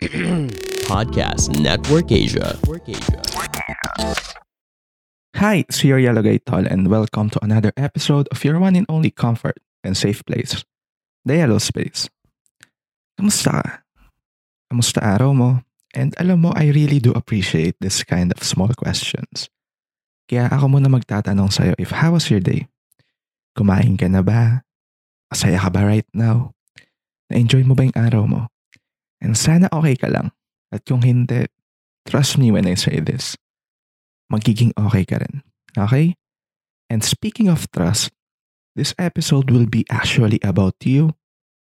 Podcast Network Asia. Hi, it's your Yellow Gay Tol and welcome to another episode of your one and only comfort and safe place, the Yellow Space. Kamusta ka? Kamusta araw mo? And alam mo, I really do appreciate this kind of small questions. Kaya ako muna magtatanong sa'yo if how was your day? Kumain ka na ba? Masaya ka ba right now? Na-enjoy mo ba yung araw mo? And sana okay ka lang. At kung hindi, trust me when I say this. Magiging okay ka rin. Okay? And speaking of trust, this episode will be actually about you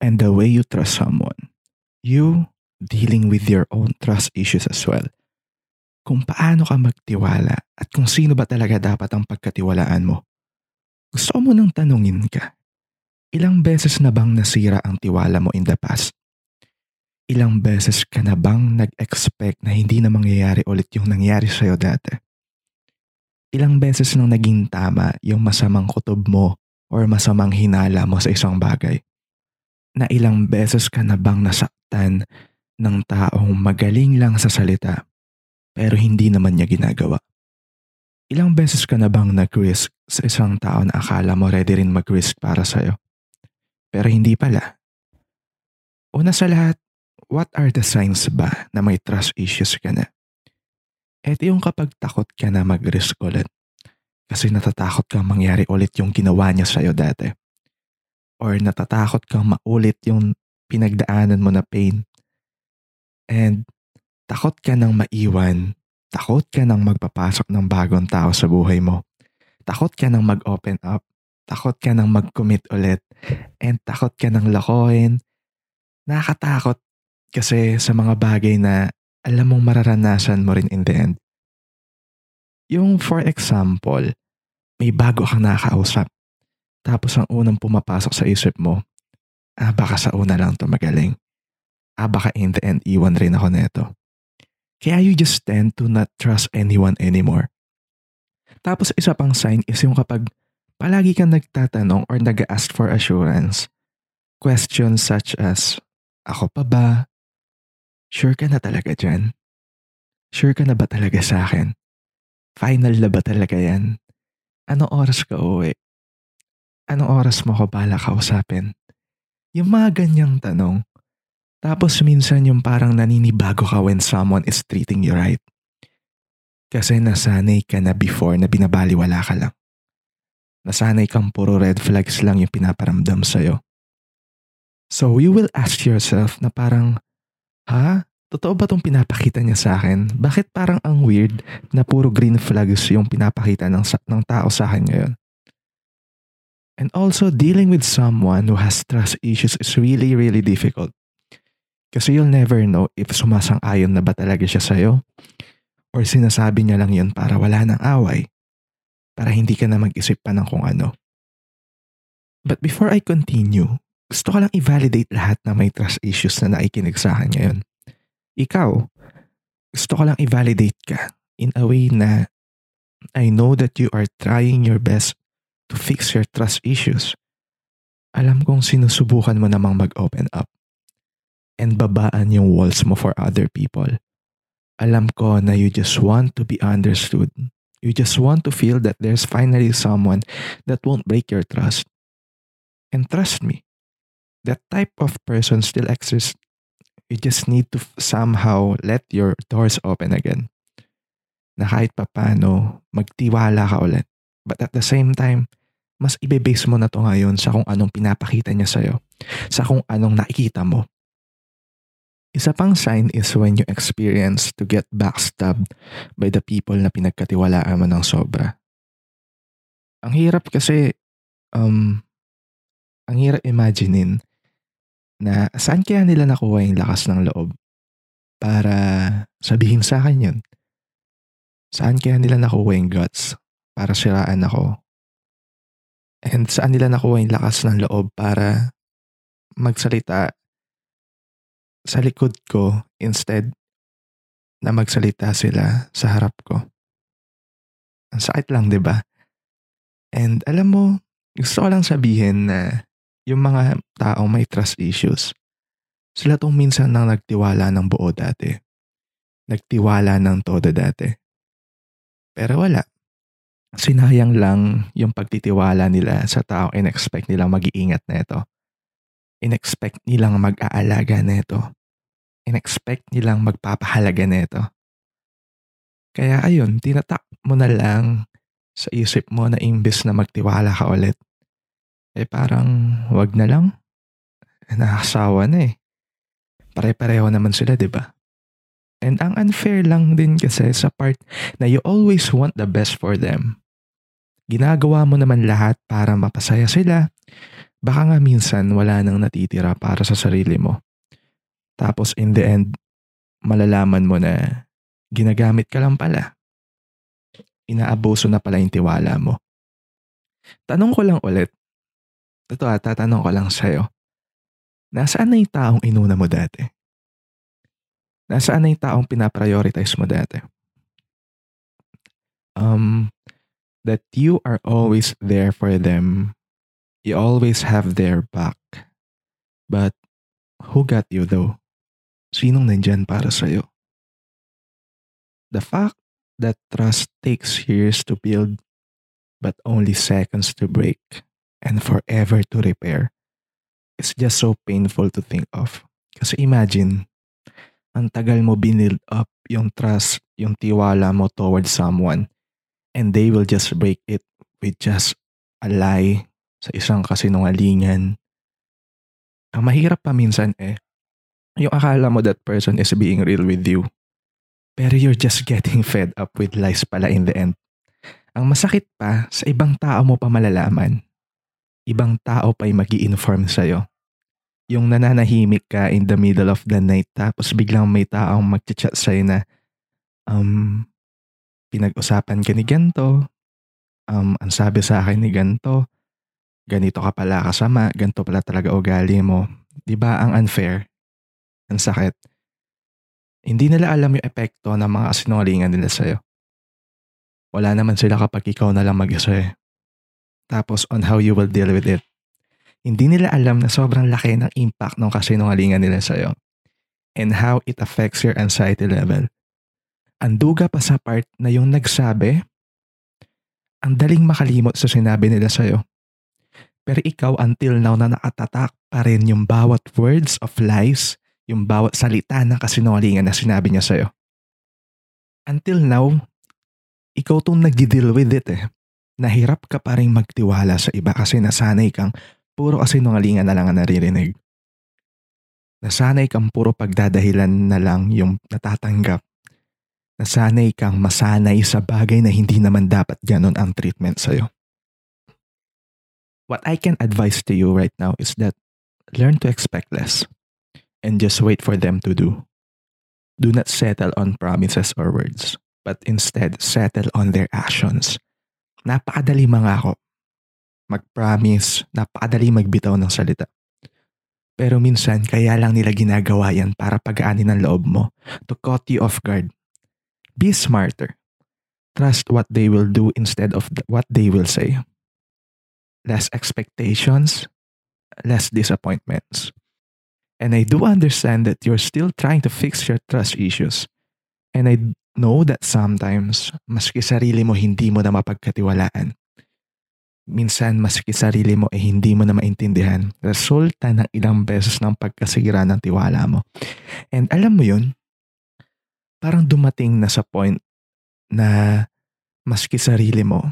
and the way you trust someone. You dealing with your own trust issues as well. Kung paano ka magtiwala at kung sino ba talaga dapat ang pagkatiwalaan mo. Gusto ko munang tanungin ka. Ilang beses na bang nasira ang tiwala mo in the past? Ilang beses ka na bang nag-expect na hindi na mangyayari ulit yung nangyari sa'yo dati? Ilang beses nang naging tama yung masamang kutob mo or masamang hinala mo sa isang bagay? Na ilang beses ka na bang nasaktan ng taong magaling lang sa salita pero hindi naman niya ginagawa? Ilang beses ka na bang nag-risk sa isang tao na akala mo ready rin mag-risk para sa'yo? Pero hindi pala. Una sa lahat, what are the signs ba na may trust issues ka na? Ito yung kapag takot ka na mag-risk ulit. Kasi natatakot kang mangyari ulit yung ginawa niya sa'yo dati. Or natatakot kang maulit yung pinagdaanan mo na pain. And takot ka nang maiwan. Takot ka nang magpapasok ng bagong tao sa buhay mo. Takot ka nang mag-open up. Takot ka nang mag-commit ulit. And takot ka nang lakohin. Nakakatakot kasi sa mga bagay na alam mong mararanasan mo rin in the end. Yung for example, may bago kang nakakausap. Tapos ang unang pumapasok sa isip mo, ah baka sa una lang to magaling. Ah baka in the end iwan rin ako neto. Kaya you just tend to not trust anyone anymore. Tapos isa pang sign is yung kapag palagi kang nagtatanong or nag-ask for assurance. Questions such as, ako pa ba? Sure ka na talaga dyan? Sure ka na ba talaga sa akin? Final na ba talaga yan? Anong oras ka uwi? Anong oras mo ko bala kausapin? Yung mga ganyang tanong. Tapos minsan yung parang naninibago ka when someone is treating you right. Kasi nasanay ka na before na binabaliwala ka lang. Nasanay kang puro red flags lang yung pinaparamdam sa'yo. So you will ask yourself na parang, ha? Totoo ba tong pinapakita niya sa akin? Bakit parang ang weird na puro green flags yung pinapakita ng, ng tao sa akin ngayon? And also, dealing with someone who has trust issues is really, really difficult. Kasi you'll never know if sumasang-ayon na ba talaga siya sa'yo or sinasabi niya lang yun para wala ng away, para hindi ka na mag-isip pa ng kung ano. But before I continue, gusto ko lang i-validate lahat na may trust issues na nakikinig sa akin ngayon. Ikaw, gusto ko lang i-validate ka in a way na I know that you are trying your best to fix your trust issues. Alam kong sinusubukan mo namang mag-open up and babaan yung walls mo for other people. Alam ko na you just want to be understood. You just want to feel that there's finally someone that won't break your trust. And trust me, that type of person still exists You just need to somehow let your doors open again. Na kahit papano, magtiwala ka ulit. But at the same time, mas ibe-base mo na to ngayon sa kung anong pinapakita niya sa'yo. Sa kung anong nakikita mo. Isa pang sign is when you experience to get backstabbed by the people na pinagkatiwalaan mo ng sobra. Ang hirap kasi, um, ang hirap imaginein na saan kaya nila nakuha yung lakas ng loob para sabihin sa akin yun. Saan kaya nila nakuha yung guts para siraan ako? And saan nila nakuha yung lakas ng loob para magsalita sa likod ko instead na magsalita sila sa harap ko. Ang sakit lang, di ba? And alam mo, gusto ko lang sabihin na yung mga taong may trust issues, Sila tong minsan nang nagtiwala ng buo dati. Nagtiwala ng todo dati. Pero wala. Sinayang lang yung pagtitiwala nila sa taong in-expect nilang mag-iingat na ito. In-expect nilang mag-aalaga na ito. In-expect nilang magpapahalaga na ito. Kaya ayun, tinatak mo na lang sa isip mo na imbes na magtiwala ka ulit. Eh parang wag na lang. Nakakasawa na eh. Pare-pareho naman sila, di ba? And ang unfair lang din kasi sa part na you always want the best for them. Ginagawa mo naman lahat para mapasaya sila. Baka nga minsan wala nang natitira para sa sarili mo. Tapos in the end, malalaman mo na ginagamit ka lang pala. Inaabuso na pala yung tiwala mo. Tanong ko lang ulit. Ito ah, tatanong ko lang sa'yo. Nasaan na yung taong inuna mo dati? Nasaan na yung taong pinaprioritize mo dati? Um, that you are always there for them. You always have their back. But who got you though? Sinong nandyan para sa'yo? The fact that trust takes years to build but only seconds to break and forever to repair it's just so painful to think of. Kasi imagine, ang tagal mo binild up yung trust, yung tiwala mo towards someone and they will just break it with just a lie sa isang kasinungalingan. Ang mahirap pa minsan eh, yung akala mo that person is being real with you. Pero you're just getting fed up with lies pala in the end. Ang masakit pa, sa ibang tao mo pa malalaman ibang tao pa'y mag inform sa'yo. Yung nananahimik ka in the middle of the night tapos biglang may taong mag-chat sa'yo na um, pinag-usapan ka ni ganto, um, ang sabi sa akin ni ganto, ganito ka pala kasama, ganito pala talaga ugali mo. Di ba ang unfair? Ang sakit. Hindi nila alam yung epekto ng mga sinungalingan nila sa'yo. Wala naman sila kapag ikaw na lang mag-isa eh tapos on how you will deal with it. Hindi nila alam na sobrang laki ng impact ng kasinungalingan nila sa'yo and how it affects your anxiety level. Ang duga pa sa part na yung nagsabi, ang daling makalimot sa sinabi nila sa'yo. Pero ikaw until now na nakatatak pa rin yung bawat words of lies, yung bawat salita ng kasinungalingan na sinabi niya sa'yo. Until now, ikaw tong nag-deal with it eh nahirap ka pa rin magtiwala sa iba kasi nasanay kang puro kasi nungalingan na lang ang naririnig. Nasanay kang puro pagdadahilan na lang yung natatanggap. Nasanay kang masanay sa bagay na hindi naman dapat ganon ang treatment sa'yo. What I can advise to you right now is that learn to expect less and just wait for them to do. Do not settle on promises or words, but instead settle on their actions napakadali mangako. Mag-promise, napakadali magbitaw ng salita. Pero minsan, kaya lang nila ginagawa yan para pagaanin ang loob mo, to caught you off guard. Be smarter. Trust what they will do instead of what they will say. Less expectations, less disappointments. And I do understand that you're still trying to fix your trust issues. And I know that sometimes, maski sarili mo hindi mo na mapagkatiwalaan. Minsan, maski sarili mo eh hindi mo na maintindihan. Resulta ng ilang beses ng pagkasira ng tiwala mo. And alam mo yun, parang dumating na sa point na maski sarili mo,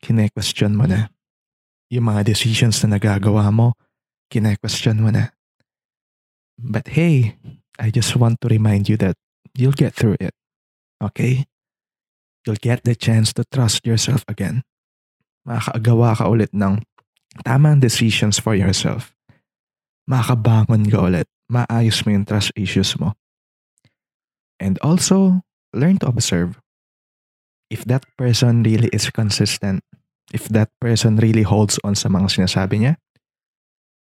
kine-question mo na. Yung mga decisions na nagagawa mo, kine-question mo na. But hey, I just want to remind you that you'll get through it. Okay? You'll get the chance to trust yourself again. Makakagawa ka ulit ng tamang decisions for yourself. Makabangon ka ulit. Maayos mo yung trust issues mo. And also, learn to observe. If that person really is consistent, if that person really holds on sa mga sinasabi niya,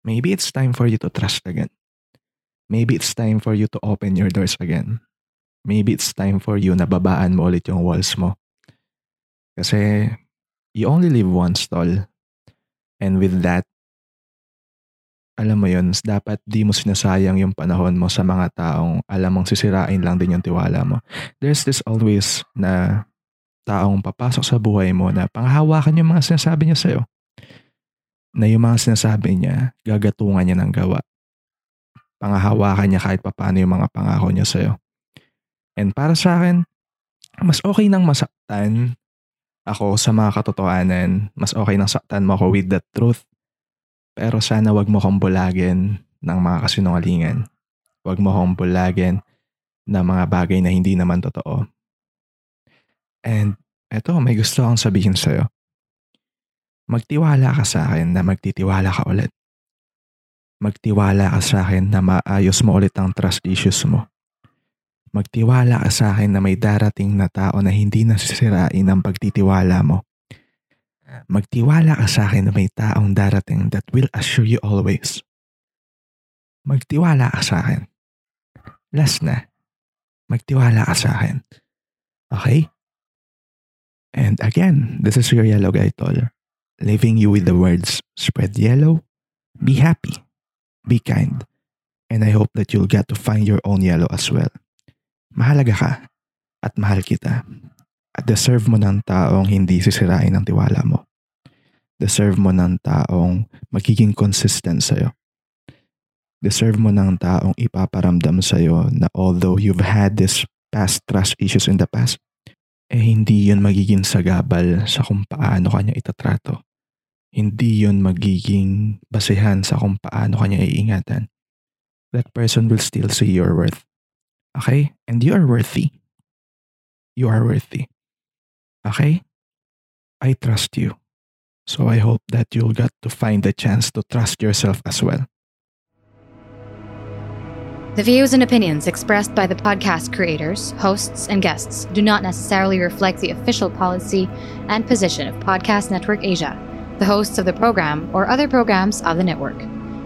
maybe it's time for you to trust again. Maybe it's time for you to open your doors again maybe it's time for you na babaan mo ulit yung walls mo. Kasi you only live once, tol. And with that, alam mo yun, dapat di mo sinasayang yung panahon mo sa mga taong alam mong sisirain lang din yung tiwala mo. There's this always na taong papasok sa buhay mo na panghawakan yung mga sinasabi niya sa'yo. Na yung mga sinasabi niya, gagatungan niya ng gawa. Panghahawakan niya kahit papano yung mga pangako niya sa'yo. And para sa akin, mas okay nang masaktan ako sa mga katotohanan. Mas okay nang saktan mo ako with the truth pero sana wag mo kong bulagin ng mga kasinungalingan. Wag mo kong bulagin ng mga bagay na hindi naman totoo. And eto, may gusto akong sabihin sa'yo. Magtiwala ka sa akin na magtitiwala ka ulit. Magtiwala ka sa akin na maayos mo ulit ang trust issues mo. Magtiwala ka sa akin na may darating na tao na hindi nasisirain ang pagtitiwala mo Magtiwala ka sa akin na may taong darating that will assure you always. Magtiwala ka sa akin. Last na. Magtiwala ka sa akin. Okay? And again, this is your yellow guy tol. Leaving you with the words, spread yellow, be happy, be kind, and I hope that you'll get to find your own yellow as well. Mahalaga ka at mahal kita at deserve mo ng taong hindi sisirain ang tiwala mo. Deserve mo ng taong magiging consistent sa'yo. Deserve mo ng taong ipaparamdam sa'yo na although you've had this past trust issues in the past, eh hindi yun magiging sagabal sa kung paano kanya itatrato. Hindi yun magiging basehan sa kung paano kanya iingatan. That person will still see your worth. Okay? And you are worthy. You are worthy. Okay? I trust you. So I hope that you'll get to find the chance to trust yourself as well. The views and opinions expressed by the podcast creators, hosts, and guests do not necessarily reflect the official policy and position of Podcast Network Asia, the hosts of the program, or other programs of the network.